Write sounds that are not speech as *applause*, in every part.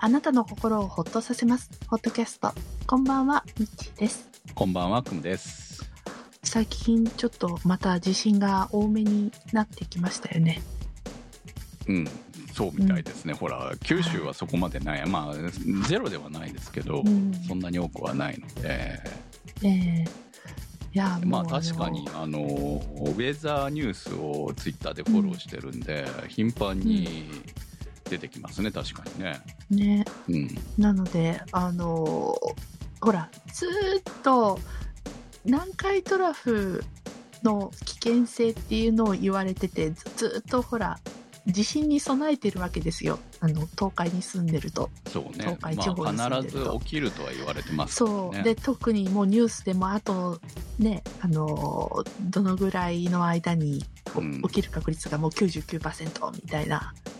あなたの心をほっとさせます。ホットキャスト。こんばんは、みっちーです。こんばんは、くむです。最近ちょっとまた地震が多めになってきましたよね。うん、そうみたいですね。ほら、九州はそこまでない。まあ、ゼロではないですけど、うんそんなに多くはないので、ええいや、まあ確かに、あの、ウェザーニュースをツイッターでフォローしてるんで、頻繁に出てきますね、確かにね。ね、うん。なので、あのーほら、ずーっと南海トラフの危険性っていうのを言われてて、ずっとほら、地震に備えてるわけですよ。あの、東海に住んでると。そうね東。海地方に住んまあ、でると必ず起きるとは言われてますそう。で特にもうニュースでもあとねあのどのぐらいの間に起きる確率がもう99%みたいなはい。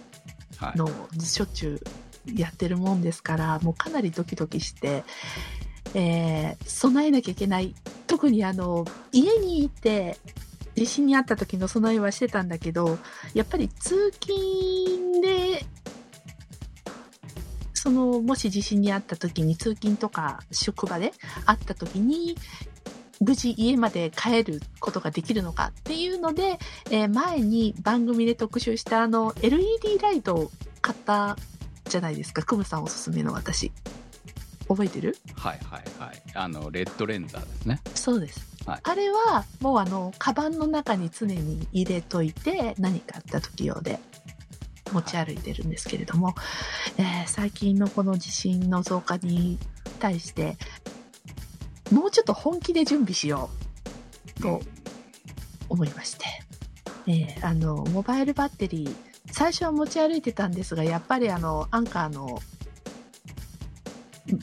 のをしょっちゅうやってるもんですからもうかなりドキドキして、えー備えなきゃいけない。特にあの家にいて地震にあった時の備えはしてたんだけどやっぱり通勤でそのもし地震にあった時に通勤とか職場であった時に無事家まで帰ることができるのかっていうので、えー前に番組で特集したあの LED ライトを買ったじゃないですか。クムさんおすすめの私。覚えてる？はいはいはい。あの、レッドレンザーですね。そうです、はい。あれはもうあのカバンの中に常に入れといて何かあった時用で持ち歩いてるんですけれども、えー最近のこの地震の増加に対してもうちょっと本気で準備しよう。と思いまして、えーあのモバイルバッテリー最初は持ち歩いてたんですがやっぱりあのアンカーの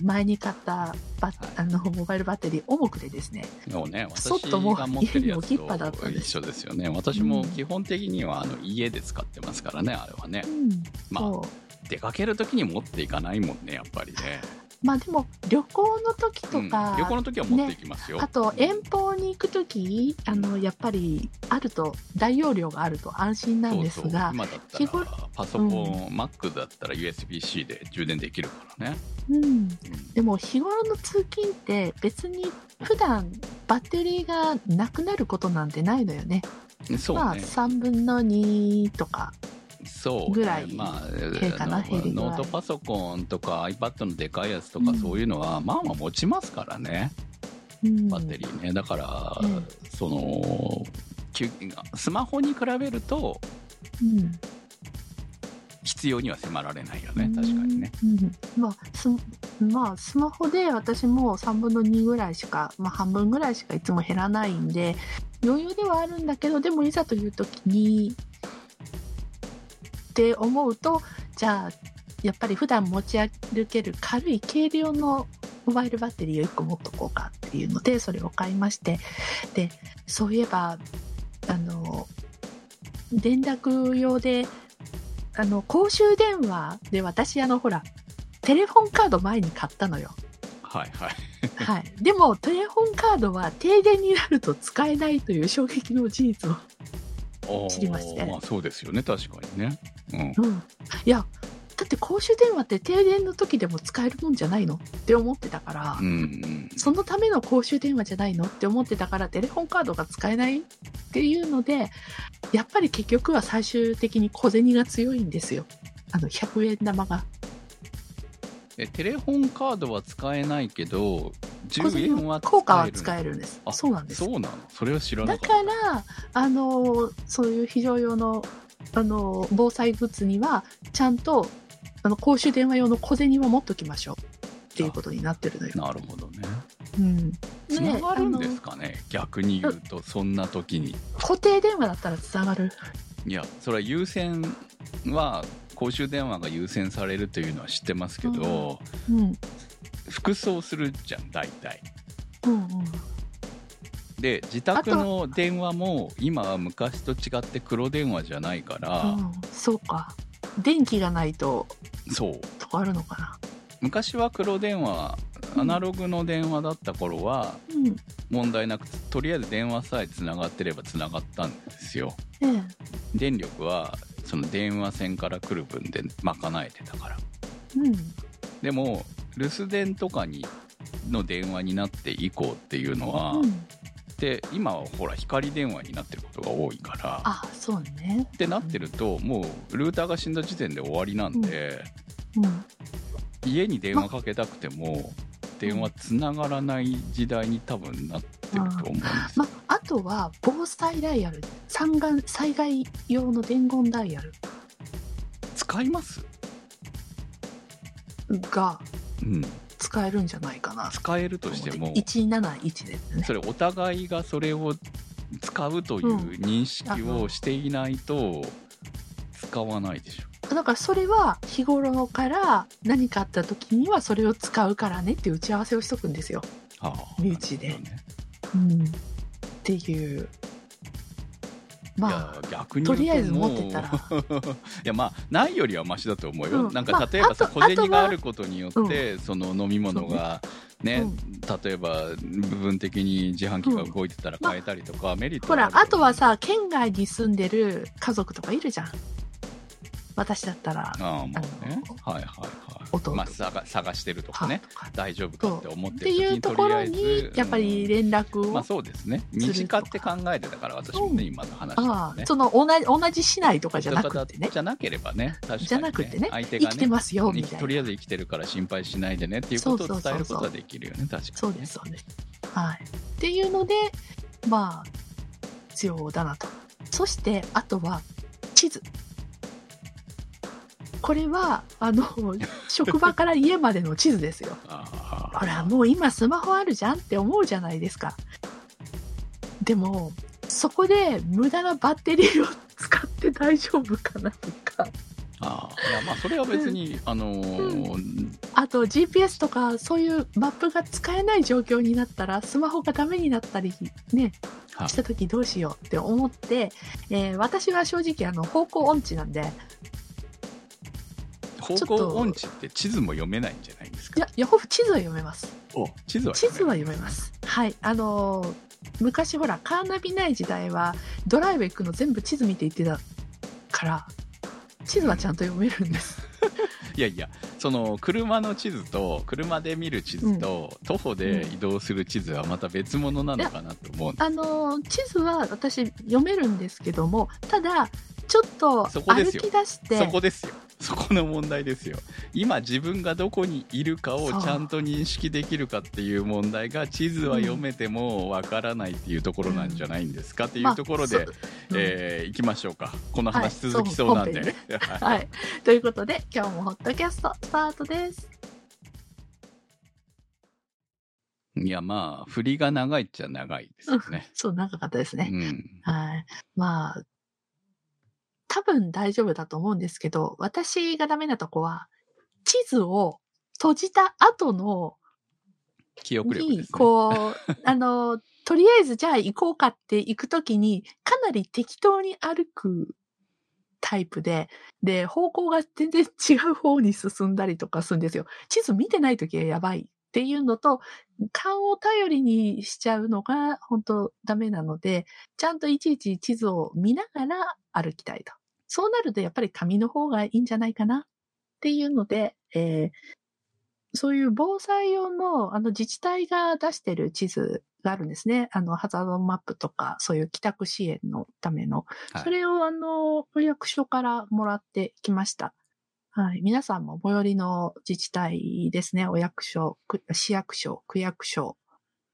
前に買ったバッ、はい。あのモバイルバッテリー重くてですねもうね、そっ私ともう家に置きっぱだったとんです。一緒ですよね。私も基本的にはあの家で使ってますからね、あれはね。う。ん。まあ出かけるときに持っていかないもんね、やっぱりね。まあでも旅行の時とうんか、旅行の時は持っていきますよ。あと遠方に行く時あのやっぱりあると大容量があると安心なんですが今だったらパソコン、Mac だったら USB-C で充電できるからね。うん、うんでも日頃の通勤って別に普段バッテリーがなくなることなんてないのよね。そうね。まあ3分の2とか。そう、ね、ぐらいまあ、ノートパソコンとか iPad のでかいやつとかうん。そういうのは、まあまあ持ちますからね、うん。バッテリーね。だから、うんその、スマホに比べるとうん。必要には迫られないよね、確かにね。うん。まあスまあ、スマホで私も3分の2ぐらいしか、まあ、半分ぐらいしかいつも減らないんで余裕ではあるんだけどでもいざという時にって思うとじゃあやっぱり普段持ち歩ける軽い軽量のモバイルバッテリーを1個持っとこうかっていうのでそれを買いましてでそういえばあの連絡用であの公衆電話で私あのほらテレフォンカード前に買ったのよ。はいはい。はい。でも、テレフォンカードは停電になると使えないという衝撃の事実を。知りましてまあそうですよね、確かにね。うん。うん。いや、だって公衆電話って停電の時でも使えるもんじゃないのって思ってたから、うんうん。そのための公衆電話じゃないのって思ってたから、テレフォンカードが使えないっていうので、やっぱり結局は最終的に小銭が強いんですよ。あの、100円玉が。えテレホンカードは使えないけど、小10銭の？円は効果は使ええるんです。あそうなんです。そうなの？それは知らなだかっから、あの、そういう非常用の、あの、防災グッズには、ちゃんと、あの、公衆電話用の小銭は持っときましょう。っていうことになってるのよ。た。なるほどね。うん。つながるんですかかね逆に言うと、そんな時に。固定電話だったらつながる。いや、それは優先は、公衆電話が優先されるというのは知ってますけど、うん。うん服装するじゃん、大体。うん。で、自宅の電話も、今は昔と違って黒電話じゃないから、うん、そうか。電気がないと、そう。とかあるのかな。昔は黒電話、アナログの電話だった頃は、うん。問題なく、とりあえず電話さえ繋がってれば繋がったんですよ。え電力は、その電話線から来る分で賄えてたから。え。うん。でも留守電とかにの電話になって以降っていうのは、うん。で今はほら光電話になってることが多いからあ、そうね。ってなってるともうルーターが死んだ時点で終わりなんで、うん。家に電話かけたくても電話つながらない時代に多分なってると思うんですよまあ、あとは、防災ダイヤル。災害災害用の伝言ダイヤル使います、がうん、使えるんじゃないかな。使えるとしても171ですね。それお互いがそれを使うという認識をしていないと使わないでしょ。だからそれは日頃から何かあった時にはそれを使うからねっていう打ち合わせをしとくんですよ。はあ身内でねうん。っていう。まあ、逆にとりあえず持ってたら。*laughs* いやまあないよりはマシだと思うよ、うん。なんかまあ例えばさ、あと小銭があることによって、その飲み物がね、うん例えば部分的に自販機が動いてたら変えたりとか、メリットほら、がるあとはさ、県外に住んでる家族とかいるじゃん。私だったら、ああまあね。あはいはいはい。弟まあ、探探してるとかね。とか大丈夫かって思っっててる時いうところに、やっぱり連絡を、まあそうですね。身近って考えてたから私もね、今の話ああその同じ同じ市内とかじゃなくてね。じゃなければね確かに、ね、じゃなくてね相手がね生きてますよみたいな。とりあえず生きてるから心配しないでねっていうことをそうそうそうそう。伝えることはできるよね確かにね。そうですそうです。はい。っていうのでまあ必要だなと。そしてあとは地図これはあの職場から家までの地図ですよ。*laughs* ほらもう今スマホあるじゃんって思うじゃないですか。でもそこで無駄なバッテリーを使って大丈夫かなとか。ああいやまあそれは別に、あのーあと GPS とかそういうマップが使えない状況になったらスマホがダメになったりねはい。した時どうしようって思って、えー私は正直あの方向音痴なんで音痴って地図も読めないんじゃないんですか？いやヤホー地図は読めます。お地図は地図はめ読めます。はい。あのー昔ほらカーナビない時代はドライブ行くの全部地図見て行ってたから地図はちゃんと読めるんです。*laughs* いやいやその車の地図と車で見る地図と、徒歩で移動する地図はまた別物なのかなと思うあのー地図は私読めるんですけどもただちょっと歩き出してそこですよそこの問題ですよ。今自分がどこにいるかをちゃんと認識できるかっていう問題が地図は読めてもわからないっていうところなんじゃないんですかっていうところで、まあそううん。えー行きましょうか。このはい話続きそうなんで、そうはい。ということで、今日もホットキャストスタートです。いやまあ振りが長いっちゃ長いですよね、そう、長かったですね。うん、はい。まあ、多分大丈夫だと思うんですけど、私がダメなとこは、地図を閉じた後の、記憶力ねこう、*laughs* あの、とりあえずじゃあ行こうかって行くときに、かなり適当に歩くタイプで、で、方向が全然違う方に進んだりとかするんですよ。地図見てないときはやばいっていうのと、勘を頼りにしちゃうのが本当ダメなので、ちゃんといちいち地図を見ながら歩きたいと。そうなるとやっぱり紙の方がいいんじゃないかなっていうので、えーそういう防災用のあの自治体が出してる地図があるんですね。あの、ハザードマップとか、そういう帰宅支援のための。はいそれをあの、区役所からもらってきました。はい。皆さんも最寄りの自治体ですね。お役所、区市役所、区役所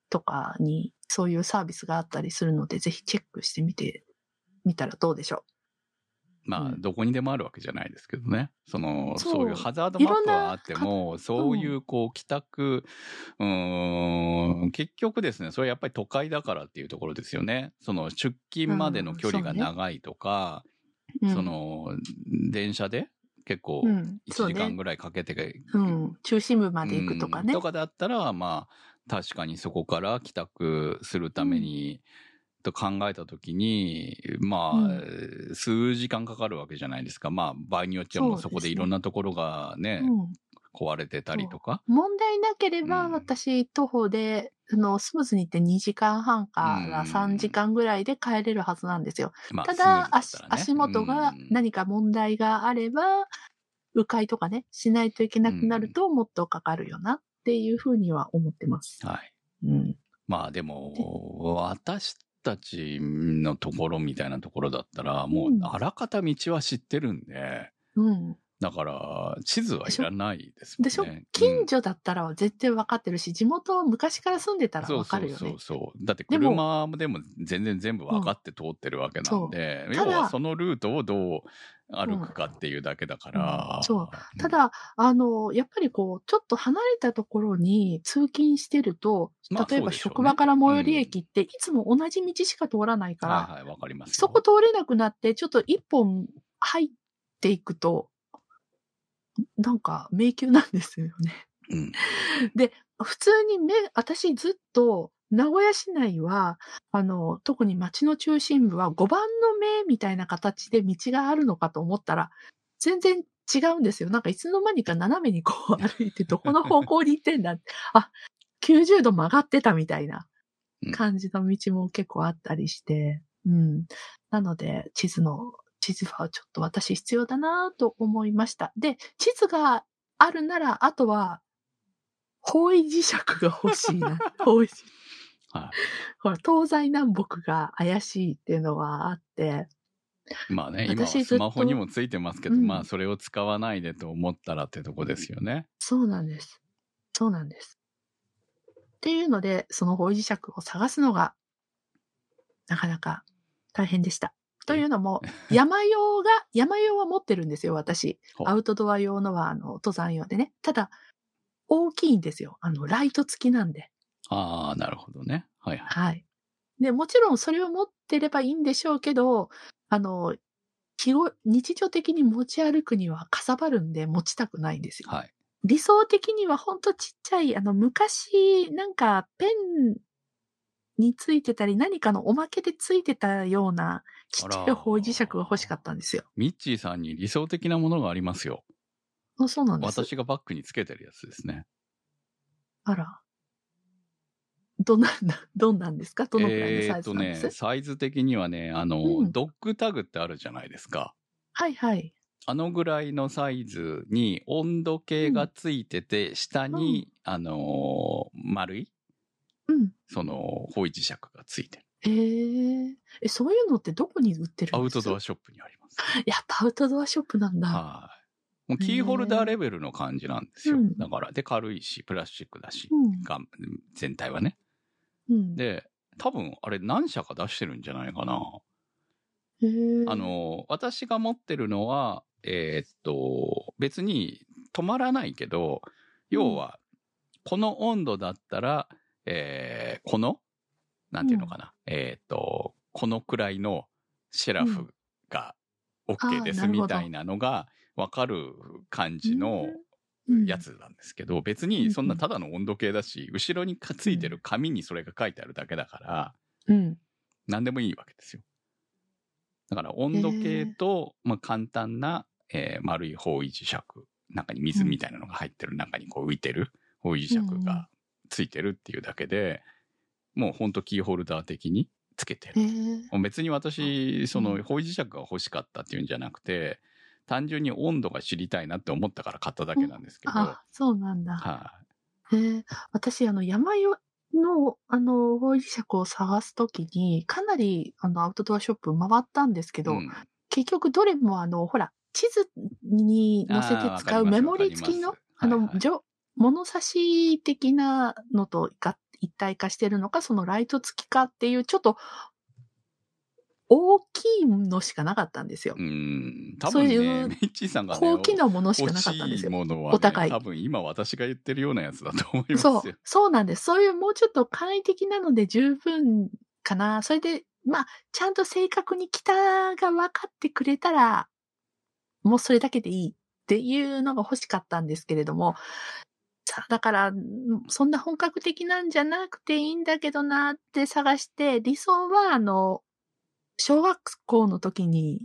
とかにそういうサービスがあったりするので、ぜひチェックしてみてみたらどうでしょまあ、うんどこにでもあるわけじゃないですけどね。その、そういうハザードマップはあっても、そういう、こう、帰宅、うーん、結局ですね、それやっぱり都会だからっていうところですよね。その、出勤までの距離が長いとか、う。うんそ、の、電車で結構、うん、1そうね。時間ぐらいかけて、うん。中心部まで行くとかね。うんとかだったら、まあ、確かにそこから帰宅するために、と考えたときに、まあ、数時間かかるわけじゃないですか。まあ、場合によっちゃもうそこでいろんなところがね、うん壊れてたりとか。問題なければ、うん私、徒歩で、あの、スムーズに行って2時間半から3時間ぐらいで帰れるはずなんですよ。まあただ、足スムーズったらね足元がうん何か問題があれば、迂回とかね、しないといけなくなると、もっとかかるよなっていうふうには思ってます。はい。うん。まあでも、私たちのところみたいなところだったら、もううんあらかた道は知ってるんで、うん。だから、地図はいらないですもんね。でしょ？近所だったら絶対分かってるし、地元昔から住んでたら分かるよねそうそう。だって車でも全然全部分かって通ってるわけなんで、要うんただはそのルートをどう歩くかっていうだけだから。うんそうただ、あの、やっぱりこう、ちょっと離れたところに通勤してると、まあ例えば職場から最寄り駅っていつも同じ道しか通らないから、はいはい、わかりますよ。そこ通れなくなって、ちょっと一本入っていくと、なんか迷宮なんですよね。うん。*laughs* 普通に目、私ずっと、名古屋市内は、あの、特に街の中心部は5番の目みたいな形で道があるのかと思ったら、全然違うんですよ。なんかいつの間にか斜めにこう歩いて、*laughs* どこの方向に行ってんだって。あ、90度曲がってたみたいな感じの道も結構あったりして、うん。なので、地図の、地図はちょっと私必要だなと思いました。で、地図があるなら、あとは、方位磁石が欲しいな。*laughs* 方位磁石。はい。ほら、東西南北が怪しいっていうのはあって、まあね、今はスマホにもついてますけど、うんまあそれを使わないでと思ったらってとこですよね。そうなんです。そうなんです。っていうので、その方位磁石を探すのが、なかなか大変でした。というのも、*laughs* 山用が、山用は持ってるんですよ、私。アウトドア用のは、あの、登山用でね。ただ、大きいんですよ。あの、ライト付きなんで。ああ、なるほどね。はいはい。はい。で、もちろんそれを持ってればいいんでしょうけど、あの、日常的に持ち歩くにはかさばるんで持ちたくないんですよ。はい。理想的にはほんとちっちゃい、あの、昔、なんか、ペンについてたり、何かのおまけでついてたような、ちっちゃい方位磁石が欲しかったんですよ。ミッチーさんに理想的なものがありますよ。あそうなんです。私がバッグにつけてるやつですね。あら。どんなんだ、*laughs* どんなんですか？どのくらいのサイえーっとねズなんです、、サイズ的にはね、あの、うんドッグタグってあるじゃないですか。はいはい。あのぐらいのサイズに温度計がついてて、下に、あのー丸い、うん。その、方位磁石がついてる。えー、え、そういうのってどこに売ってるんですアウトドアショップにあります。*laughs* やっぱアウトドアショップなんだ。はい。もうキーホルダーレベルの感じなんですよ。うんだから、で、軽いし、プラスチックだし、うん。が全体はね。うん。で、多分、あれ何社か出してるんじゃないかな。へーあ、の、私が持ってるのは、えーっと、別に止まらないけど、要は、この温度だったら、えーこの、なんていうのかな、えーっと、このくらいのシェラフが OK ですみたいなのがわかる感じのうん。や。つなんですけど、別にそんなただの温度計だし、後ろにかついてる紙にそれが書いてあるだけだから、うん。何でもいいわけですよ。だから温度計と、まあ、簡単な、えー丸い方位磁石、中に水みたいなのが入ってる中にこう浮いてる方位磁石がついてるっていうだけで、もうほんとキーホルダー的につけてる。へー。別に私、そうん。の方位磁石が欲しかったっていうんじゃなくて、単純に温度が知りたいなって思ったから買っただけなんですけど、あ、そうなんだ。はい、へえ、私、あの、山よの、あの、方位磁石を探すときに、かなり、あの、アウトドアショップ回ったんですけど、うん。結局どれも、あの、ほら、地図に載せて使うメモリ付きのあます。の、じょ物差し的なのとが一体化してるのか、そのライト付きかっていう、ちょっと、大きいのしかなかったんですよう。ん、多そうい分ね、うメッチーさんがね、高機能ものしか欲なかったんですよ。ものは、ね、お高い多分今私が言ってるようなやつだと思いますよ。そう、そうなんです。そういうもうちょっと簡易的なので十分かな。それで、まあ、ちゃんと正確に北が分かってくれたら、もうそれだけでいいっていうのが欲しかったんですけれども、さあ、だから、んそんな本格的なんじゃなくていいんだけどなって探して、理想は、あの、小学校の時に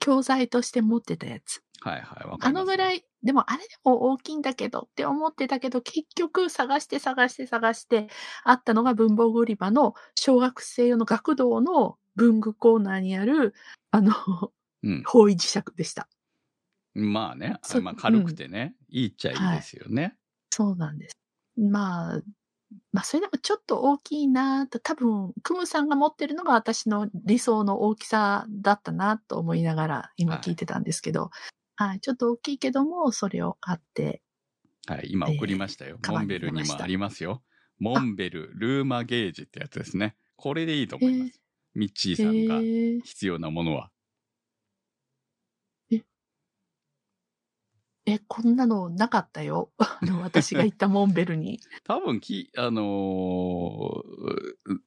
教材として持ってたやつ。はいはい、わかあります。のぐらい、でもあれでも大きいんだけどって思ってたけど、結局探して探して探して、あったのが文房具売り場の小学生用の学童の文具コーナーにある、あの、うん。方位磁石でした。まあね、そうまあ軽くてね、いいっちゃいいですよね。そうなんです。まあ、まあ、それでもちょっと大きいなと、多分、クムさんが持ってるのが私の理想の大きさだったなと思いながら今聞いてたんですけど、はい、ちょっと大きいけども、それを買って、はい、今送りましたよ。カバンにモンベルにもありますよ。モンベルルーマゲージってやつですね。これでいいと思います。ミッチーさんがえ必要なものは。え、こんなのなかったよ。あ *laughs* の、私が行ったモンベルに。多分き、あのーう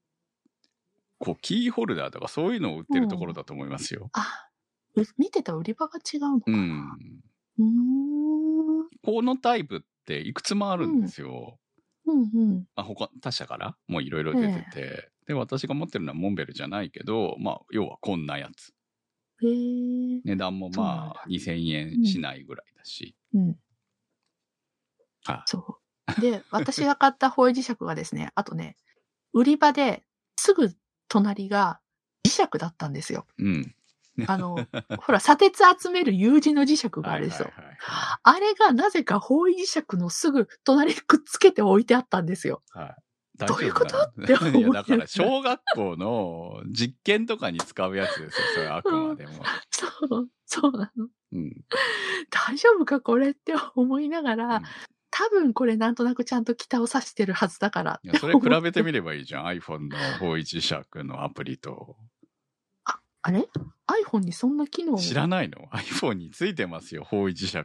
こう、キーホルダーとかそういうのを売ってるところだと思いますよ。あ、う見てた売り場が違うのかうな。ん。うーん。このタイプっていくつもあるんですよ。うんうん。まあ、他、他社からもういろいろ出てて、で、私が持ってるのはモンベルじゃないけど、まあ、要はこんなやつ。値段もまあ、2000円しないぐらいだし。うん。あそう。で、私が買った方位磁石がですね、*laughs* あとね、売り場ですぐ隣が磁石だったんですよ。うん。あの、ほら、砂鉄集める U 字の磁石があるんですよ。はいはいはいあれがなぜか方位磁石のすぐ隣にくっつけて置いてあったんですよ。はい。どういうこと？って思いや、だから、小学校の実験とかに使うやつですよ、それあくまでも。*laughs* そう、そうなの。うん。大丈夫かこれって思いながら、うん多分これなんとなくちゃんと北を指してるはずだからいやそれ比べてみればいいじゃん。iPhone の方位磁石のアプリと。あれ ?iPhone にそんな機能？知らないの ?iPhone についてますよ、方位磁石。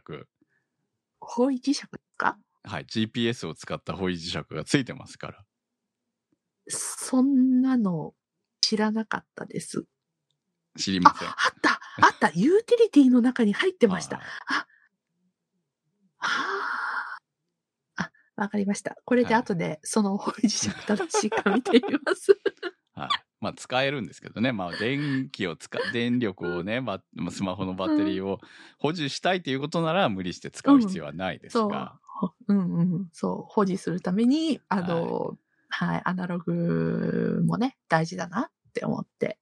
方位磁石か？はい。GPS を使った方位磁石がついてますから。そんなの知らなかったです。あ、知りません。あったあった *laughs* ユーティリティの中に入ってました。あはあ。あ、わかりました。これではい後でその方位磁石正しいか見てみます。*laughs* はい。まあ、使えるんですけどね。まあ、電気を使、*laughs* 電力をね、バッスマホのバッテリーを保持したいということなら無理して使う必要はないですそうが。。ほうんうん。そう。保持するために、あの、はい、アナログもね、大事だなって思って。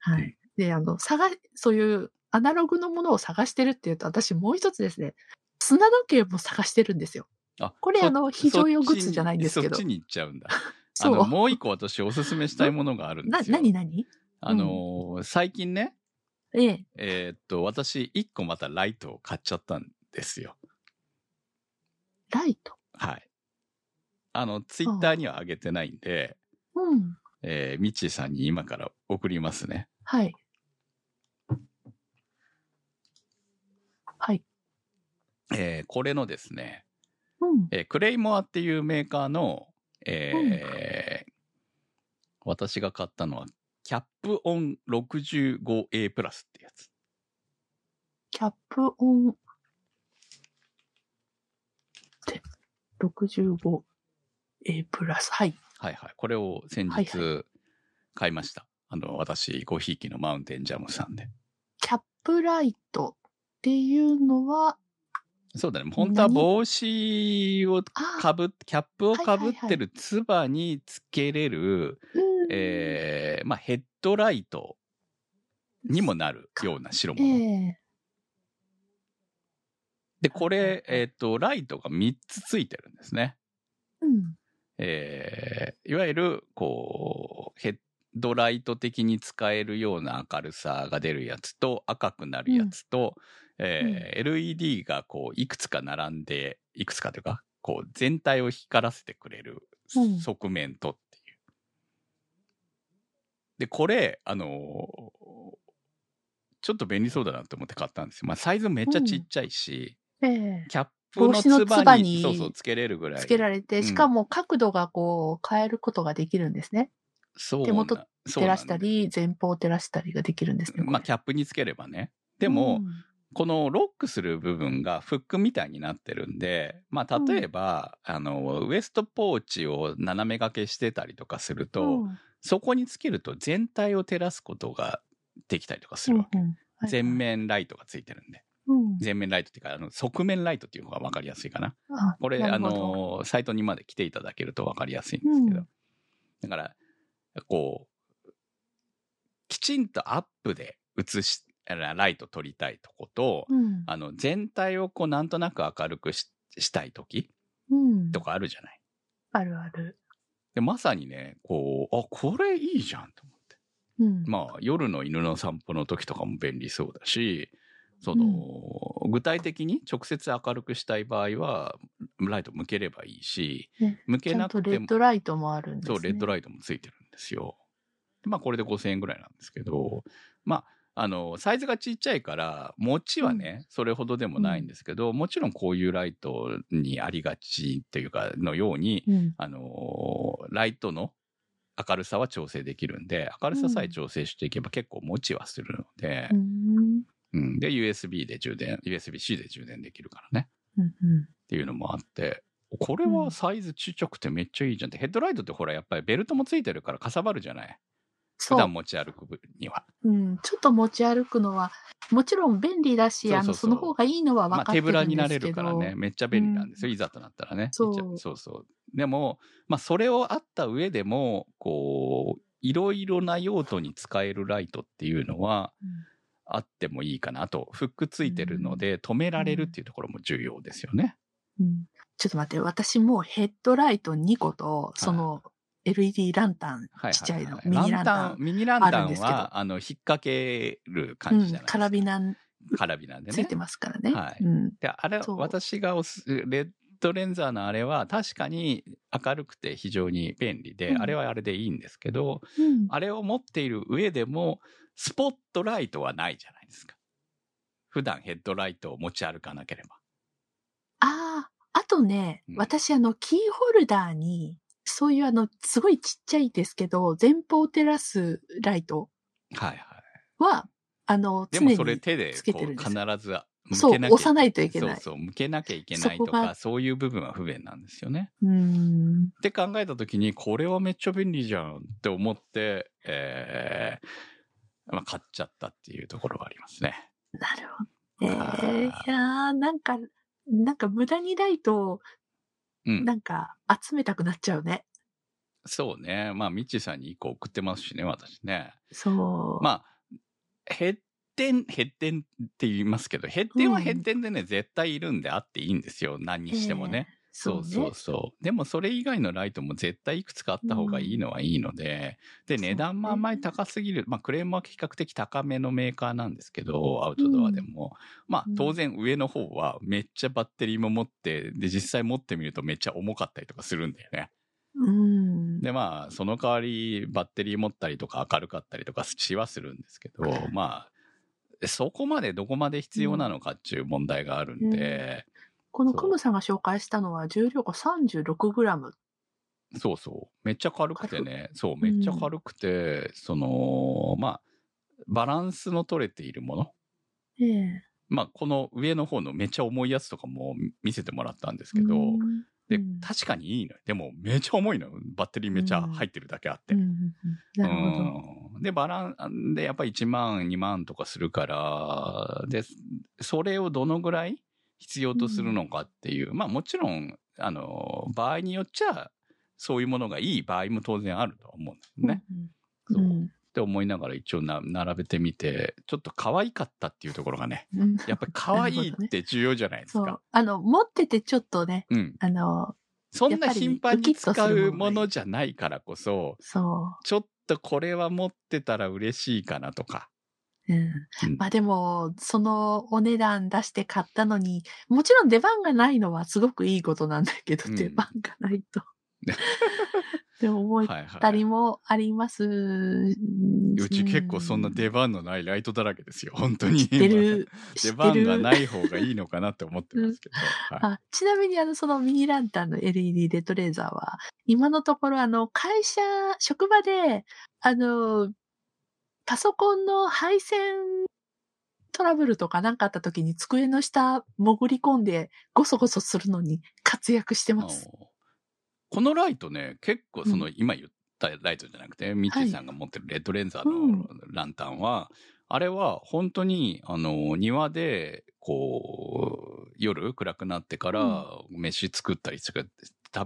はうんい。で、あの、探、そういうアナログのものを探してるっていうと、私もう一つですね、砂時計も探してるんですよ。あそこれあの非常用グッズじゃないんですけどそっちに行っちゃうんだ。あそう。の、もう一個私おすすめしたいものがあるんでな、すよ。なになにあのー最近ね、ええ。えーっと、私、一個またライトを買っちゃったんですよ。ライト？はい。あの、ツイッターには上げてないんで、うん。えー、ミッチーさんに今から送りますね。はい。はい。えーこれのですね、うん。えークレイモアっていうメーカーの、えー私が買ったのは、キャップオン 65A プラスってやつ。キャップオン。で、65A プラス。はい。はいはい。これを先はい日買いました。あの、私、ごひいきのマウンテンジャムさんで。キャップライトっていうのは、そうだね。本当は帽子をあかぶっ、キャップをかぶっはいはいはいてるつばにつけれる、うんえーまあ、ヘッドライトにもなるような代え物。えで、これ、えっ、と、ライトが3つついてるんですね。うん。えーいわゆる、こう、ヘッドライト的に使えるような明るさが出るやつと、赤くなるやつと、えー LED がこう、いくつか並んで、いくつかというか、こう、全体を光らせてくれるうん側面とっていう。で、これ、あのーちょっと便利そうだなと思って買ったんですよ。まあ、サイズめっちゃちっちゃいし、ええキャッ帽子のつばに、にそうそう、つけれるぐらい。つけられて、うんしかも角度がこう変えることができるんですね。そうな手元照らしたり、前方を照らしたりができるんですね。まあ、キャップにつければね。でも、このロックする部分がフックみたいになってるんで、まあ、例えば、あの、ウエストポーチを斜め掛けしてたりとかすると、うんそこにつけると全体を照らすことができたりとかするわけ。うんうんはい全面ライトがついてるんで。うん全面ライトっていうか、あの、側面ライトっていう方が分かりやすいかな。あこれ、あの、サイトにまで来ていただけると分かりやすいんですけど。うんだから、こう、きちんとアップで映し、ラライト撮りたいとこと、うん。あの、全体をこう、なんとなく明るくししたい時うん。とかあるじゃない。あるある。で、まさにね、こう、あ、これいいじゃんと思って。うん。まあ、夜の犬の散歩の時とかも便利そうだし、その、具体的に直接明るくしたい場合は、ライト向ければいいし、ね向けなんくても、ドライトもあるんですね。そう、レッドライトもついてるんですよ。でまあ、これで5000円ぐらいなんですけど、まあ、あの、サイズがちっちゃいから、持ちはね、それほどでもないんですけど、もちろんこういうライトにありがちっていうか、のように、うん。あのーライトの明るさは調整できるんで、明るささえ調整していけば結構持ちはするのでう、ん。うん、で、USB で充電、USB-C で充電できるからね。うん。うんっていうのもあって、これはサイズちっちゃくてめっちゃいいじゃんって、ヘッドライトってほらやっぱりベルトもついてるからかさばるじゃない？普そう。段持ち歩く分には。うん。ちょっと持ち歩くのは、もちろん便利だし、あの、その方がいいのはまあ分かって手ぶらになるんですけど。れるからね、めっちゃ便利なんですよ、いざとなったらね。そうそうそう。でも、まあそれをあった上でも、こう、いろいろな用途に使えるライトっていうのは、うんあってもいいかな。あと、フックついてるので、止められるっていうところも重要ですよね。うんちょっと待って、私もうヘッドライト2個と、その LED ランタン、はいちっちゃいの、はいミニランタン、ミニランタンあるんですけどは、あの、引っ掛ける感うんじじゃないですか。カラビナカラビナでね。ついてますからね。はいうん。で、あれ、私がおす、レッドレンザーのあれは確かに明るくて非常に便利で、うんあれはあれでいいんですけど、うんあれを持っている上でも、スポットライトはないじゃないですか。普段ヘッドライトを持ち歩かなければ。ああ、あとね、うん私あの、キーホルダーに、そういうあの、すごいちっちゃいですけど、前方照らすライトはいはい。は、あの、で常にもそれ手でこう必ず向そう押さないといけないそうそう、向けなきゃいけないとか、そういう部分は不便なんですよね。うーん。って考えたときに、これはめっちゃ便利じゃんって思って、えー、まあ買っちゃったっていうところはありますね。なるほど。えあー、いーやーなんか、なんか無駄にライトを、うん。なんか集めたくなっちゃうね。そうね。まあ、ミッチーさんに1個送ってますしね、私ね。そう。まあ、減点、減点って言いますけど、減点は減点でね、絶対いるんであっていいんですよ。何にしてもね。えーそうそうそう。でもそれ以外のライトも絶対いくつかあった方がいいのはいいので、で、値段もあんまり高すぎる、まあクレームは比較的高めのメーカーなんですけど、アウトドアでも。まあうん当然上の方はめっちゃバッテリーも持って、で、実際持ってみるとめっちゃ重かったりとかするんだよね。うん。で、まあその代わりバッテリー持ったりとか明るかったりとかしはするんですけど、まあ、そこまでどこまで必要なのかっていう問題があるんで、このクムさんが紹介したのは重量が 36g。そうそう。めっちゃ軽くてね。そう、めっちゃ軽くて、その、まあ、バランスの取れているもの。ええまあ、この上の方のめっちゃ重いやつとかも見せてもらったんですけど、うんでうん、確かにいいのよ。でも、めっちゃ重いのよ。バッテリーめっちゃ入ってるだけあって。うんうんうんなるほど。うんで、バラン、で、やっぱり1万、2万とかするから、で、それをどのぐらい必要とするのかっていう、まあもちろん、あの、場合によっちゃ、そういうものがいい場合も当然あるとは思うんですね。うん。そううんって思いながら一応な並べてみて、ちょっと可愛かったっていうところがね、うんやっぱり可愛いって *laughs* 重要じゃないですか。そう。あの、持っててちょっとね、うん。あの、そんな頻繁に使うものじゃないからこそ、そちょっとこれは持ってたら嬉しいかなとか。う。うん。うんまあでも、そのお値段出して買ったのに、もちろん出番がないのはすごくいいことなんだけど、うん出番がないと。*laughs* でも思っはいはい。たりもあります。ううち結構そんな出番のないライトだらけですよ。本当に。*laughs* 出。番がない方がいいのかなって思ってますけど。はいあちなみにあの、そのミニランタンの LED レッドレーザーは、今のところあの、会社、職場で、あの、パソコンの配線トラブルとかなんかあった時に机の下潜り込んでゴソゴソするのに活躍してます。このライトね、結構その、う今言ったライトじゃなくて、ミッチーさんが持ってるレッドレンザーうんのランタンは、あれは本当に、あの、庭で、こう、夜暗くなってから飯作ったり食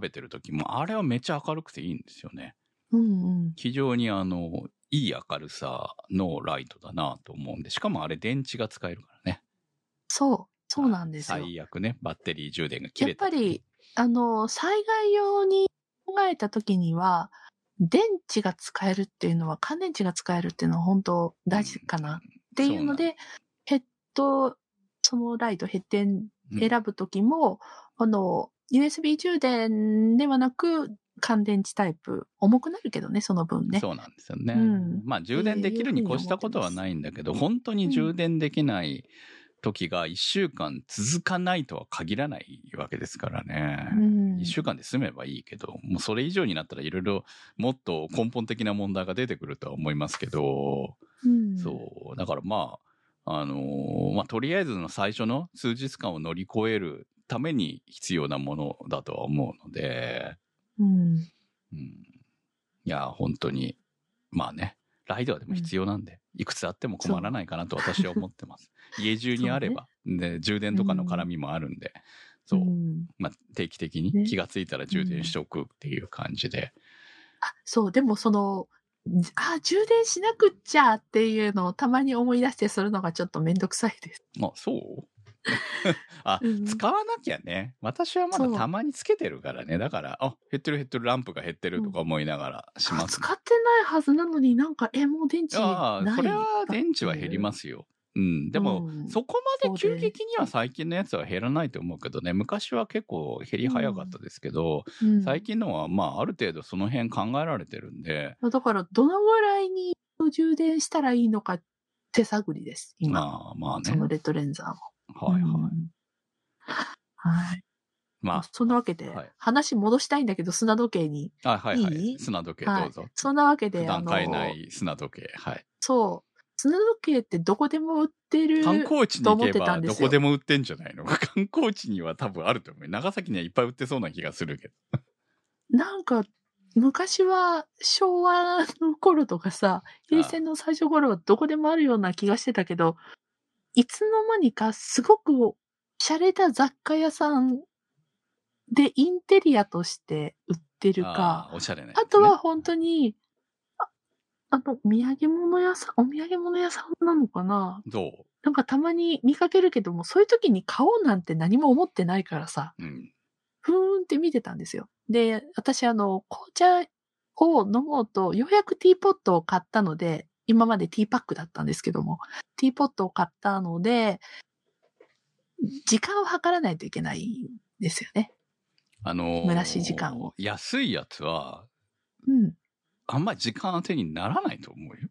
べてる時も、あれはめっちゃ明るくていいんですよね。うんうん。非常にあの、いい明るさのライトだなと思うんで、しかもあれ電池が使えるからね。そう、そうなんですよ。最悪ね、バッテリー充電が切やっれた時。ぱり、あの、災害用に考えたときには、電池が使えるっていうのは、乾電池が使えるっていうのは本当大事かな。っていうので、ヘッド、そのライト、ヘッデンうん。選ぶときも、あの、USB 充電ではなく、乾電池タイプ、重くなるけどね、その分ね。そうなんですよね。うんまあ充電できるに越したことはないんだけど、本当に充電できない時が1週間続かないとは限らないわけですからね。うん1週間で済めばいいけど、もうそれ以上になったらいろいろもっと根本的な問題が出てくるとは思いますけど、うんそう。だからまあ、あのーまあとりあえずの最初の数日間を乗り越えるために必要なものだとは思うので、うん。うん。いや、本当に、まあね、ライドはでも必要なんで、いくつあっても困らないかなと私は思ってます。*laughs* 家中にあれば、で、充電とかの絡みもあるんで、そう、ん。まあ定期的にね。気がついたら充電しておくっていう感じで、あ、そう、でもその、あ、充電しなくっちゃっていうのをたまに思い出してするのがちょっとめんどくさいです。あ、そう？*laughs* あ、うん使わなきゃね。私はまだたまにつけてるからね。だから、あ、減ってる減ってる、ランプが減ってるとか思いながらしあます、使ってないはずなのになんか、え、もう電池ない。ああ、それは電池は減りますよ。うん。でも、うんそこまで急激には最近のやつは減らないと思うけどね。昔は結構減り早かったですけど、うん最近のはまあある程度その辺考えられてるんで、だから、どのぐらいに充電したらいいのか手探りです、今。まあまあね。そのレッドレンザーも。はいはい。うんはい。まそんなわけで、はい話戻したいんだけど、砂時計に。あ、あはいはいいい？砂時計はいどうぞ。そんなわけで、普段買えない砂時計。はい。そう。砂時計ってどこでも売ってる。観光地に行けと思ってたばどこでも売ってんじゃないの *laughs* 観光地には多分あると思う。長崎にはいっぱい売ってそうな気がするけど。*laughs* なんか、昔は昭和の頃とかさ、平成の最初頃はどこでもあるような気がしてたけど、いつの間にかすごく洒落た雑貨屋さんでインテリアとして売ってるか、あーおしゃれね、あとは本当に、ああの、土産物屋さん、お土産物屋さんなのかな？どなんかたまに見かけるけども、そういう時に買おうなんて何も思ってないからさ、ううん。ふーんって見てたんですよ。で、私あの、紅茶を飲もうと、ようやくティーポットを買ったので、今までティーパックだったんですけども、ティーポットを買ったので、時間を計らないといけないんですよね。あのー蒸らし時間を安いやつは、うん。あんまり時間当てにならないと思うよ。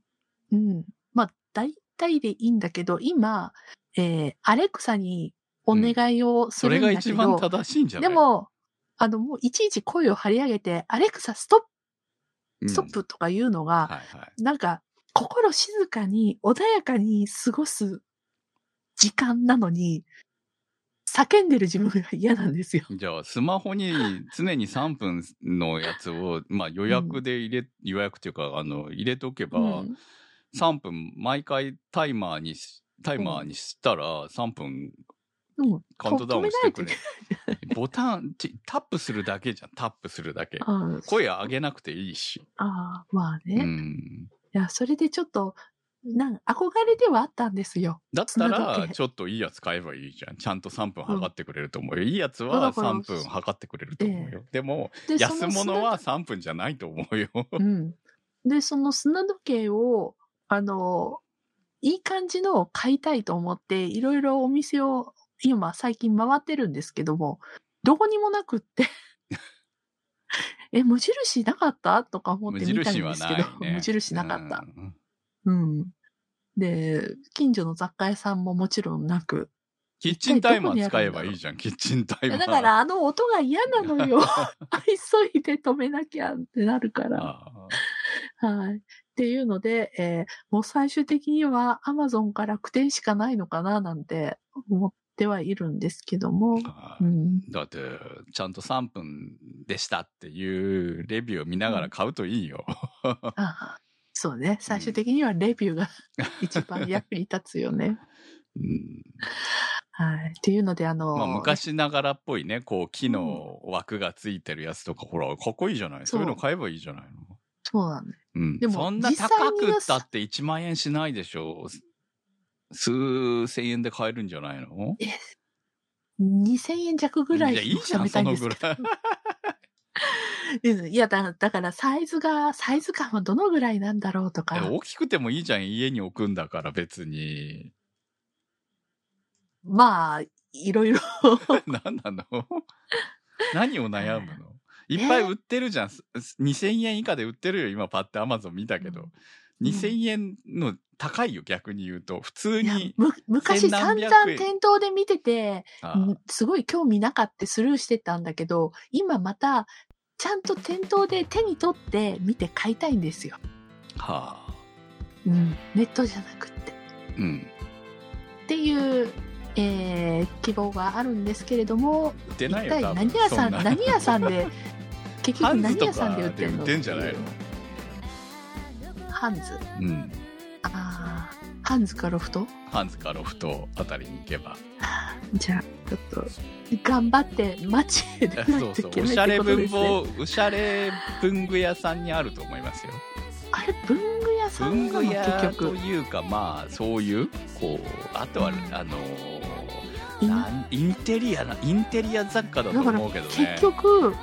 うん。まあ、大体でいいんだけど、今、えー、アレクサにお願いをすそれるんだけど、が一番正しいんじゃない？で、も、あの、もういちいち声を張り上げて、アレクサストッうんプ、ストップとか言うのが、はいはい。なんか、心静かに、穏やかに過ごす時間なのに、叫んでる自分が嫌なんですよ。じゃあ、スマホに常に3分のやつを、まあ予約で入れ、予約っていうか、あの、入れとけば、うん3分、毎回タイマーにし、タイマーにしたら3分うん。カウントダウンしてくれ。ボタン、ちタップするだけじゃん、タップするだけ。声上げなくていいし。あー、まあうね。いん。や、それでちょっと、なん憧れではあったんですよ。だったら、計ちょっといいやつ買えばいいじゃん。ちゃんと3分測ってくれると思うよ。いいやつだはから3分測ってくれると思うよ。でも、で安物はその3分じゃないと思うよ。砂うん。で、その砂時計を、あの、いい感じのを買いたいと思って、いろいろお店を今最近回ってるんですけども、どこにもなくって。え、無印なかった？とか思っ無て見たんですけど、ね。*laughs* 無印なかった。うんうん。で、近所の雑貨屋さんももちろんなく。キッチンタイマー使えばいいじゃん、キッチンタイマー。だからあの音が嫌なのよ。急いで *laughs* 止めなきゃってなるから。あはい。っていうので、えーもう最終的には Amazon から楽天しかないのかななんて思ってはいるんですけども。あうん。だって、ちゃんと3分でしたっていうレビューを見ながら買うといいよ。あそうね。最終的にはレビューが *laughs* 一番役に立つよね。うんはい。っていうので、あの、まあ、昔ながらっぽいね、こう、木の枠がついてるやつとか、ほら、かっこいいじゃない？そういうの買えばいいじゃないの？そうなんだようん。でもそんな高にくったって1万円しないでしょ？数千円で買えるんじゃないの？2000円弱ぐらいいや、いいじゃん、そのぐらい。*laughs* うんいやだ、だからサイズが、サイズ感はどのぐらいなんだろうとか。大きくてもいいじゃん、家に置くんだから、別に。まあ、いろいろ。*laughs* 何なの？何を悩むの？いっぱい売ってるじゃん。す2000円以下で売ってるよ、今パッてアマゾン見たけど。うん2000円の高いよ、逆に言うと。普通に。む昔散々店頭で見てて、すごい興味なかってスルーしてたんだけど、今また、ちゃんと店頭で手に取って見て買いたいんですよ。はあ。うん。ネットじゃなくって。うん。っていう、えー希望があるんですけれども、一体何屋さん、何屋さんで、*laughs* 結局何屋さんで売ってんの売ってんじゃないの？ハンズうん。ああ、ハンズかロフト？ハンズかロフトあたりに行けば。*laughs* じゃあ、ちょっと、頑張って街へ出ないそうそう。といけないっおしゃれ文房ね。、おしゃれ文具屋さんにあると思いますよ。あれ、文具屋さんなの文具屋結局。というかまあそういうこうあとは、うんあのインなんインテリアなインテリア雑貨だと思うけどね結局、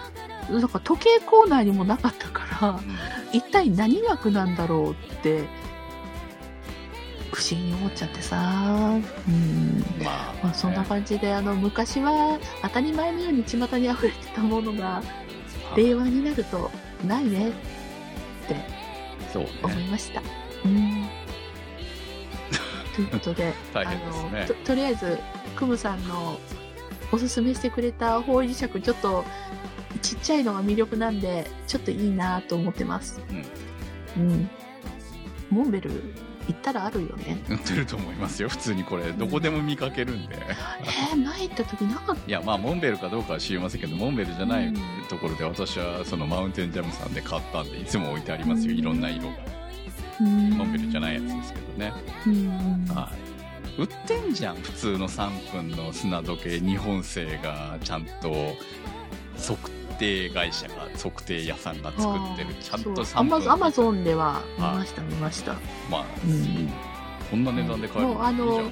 なんか時計コーナーにもなかったから、うん一体何額なんだろうって、不思議に思っちゃってさ。うん。まあ、まあ、そんな感じで、あの、昔は当たり前のように巷に溢れてたものが、令和になると、ないねってそう思いねました。うん。*laughs* ということで、大変とりあえず、クムさんのおすすめしてくれた方位磁石、ちょっとちっちゃいのが魅力なんで、ちょっといいなと思ってます。うん。モンベル行ったらあるよね。売ってると思いますよ。普通にこれ。どこでも見かけるんで、えー、前行った時なかっいやまあモンベルかどうかは知りませんけどモンベルじゃないうん。ところで私はそのマウンテンジャムさんで買ったんでいつも置いてありますよ。うん。いろんな色が。た。うん。モンベルじゃないやつですけどね。うん。はい。売ってんじゃん普通の3分の砂時計。日本製がちゃんと測定会社が測定屋さんが作ってるちゃんと3アマ分アマゾンでは見はいました、見ました。まあ、うんこんな値段で買えるもうあの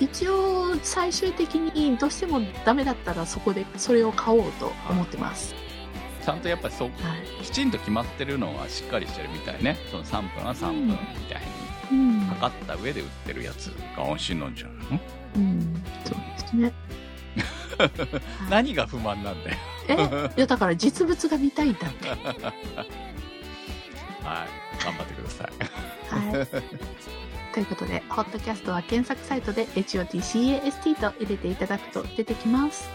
一応、最終的にどうしてもダメだったらそこでそれを買おうと思ってます。ちゃんとやっぱりそうはい。きちんと決まってるのはしっかりしてるみたいねその3分は3分みたいにうん。測った上で売ってるやつが安心なんじゃないの、うん。そうですね。は *laughs* い何が不満なんだよえいや、だから実物が見たいんだって。*laughs* はい頑張ってくださいはい。*laughs* ということで、ホットキャストは検索サイトで HOTCAST と入れていただくと出てきます。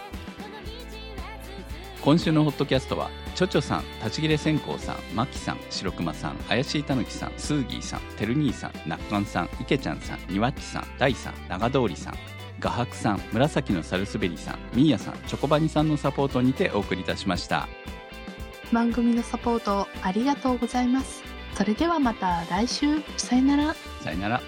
今週のホットキャストはちょちょさん立ち切れ線香さんまきさん白熊さん怪しいたぬきさんスーギーさんてる兄さんなっかんさんいけちゃんさんにわっちさん大さん長通りさん画伯さん紫のサルスベリさんみーやさんチョコバニさんのサポートにてお送りいたしました番組のサポートありがとうございます。それではまた来週、さよなら。さよなら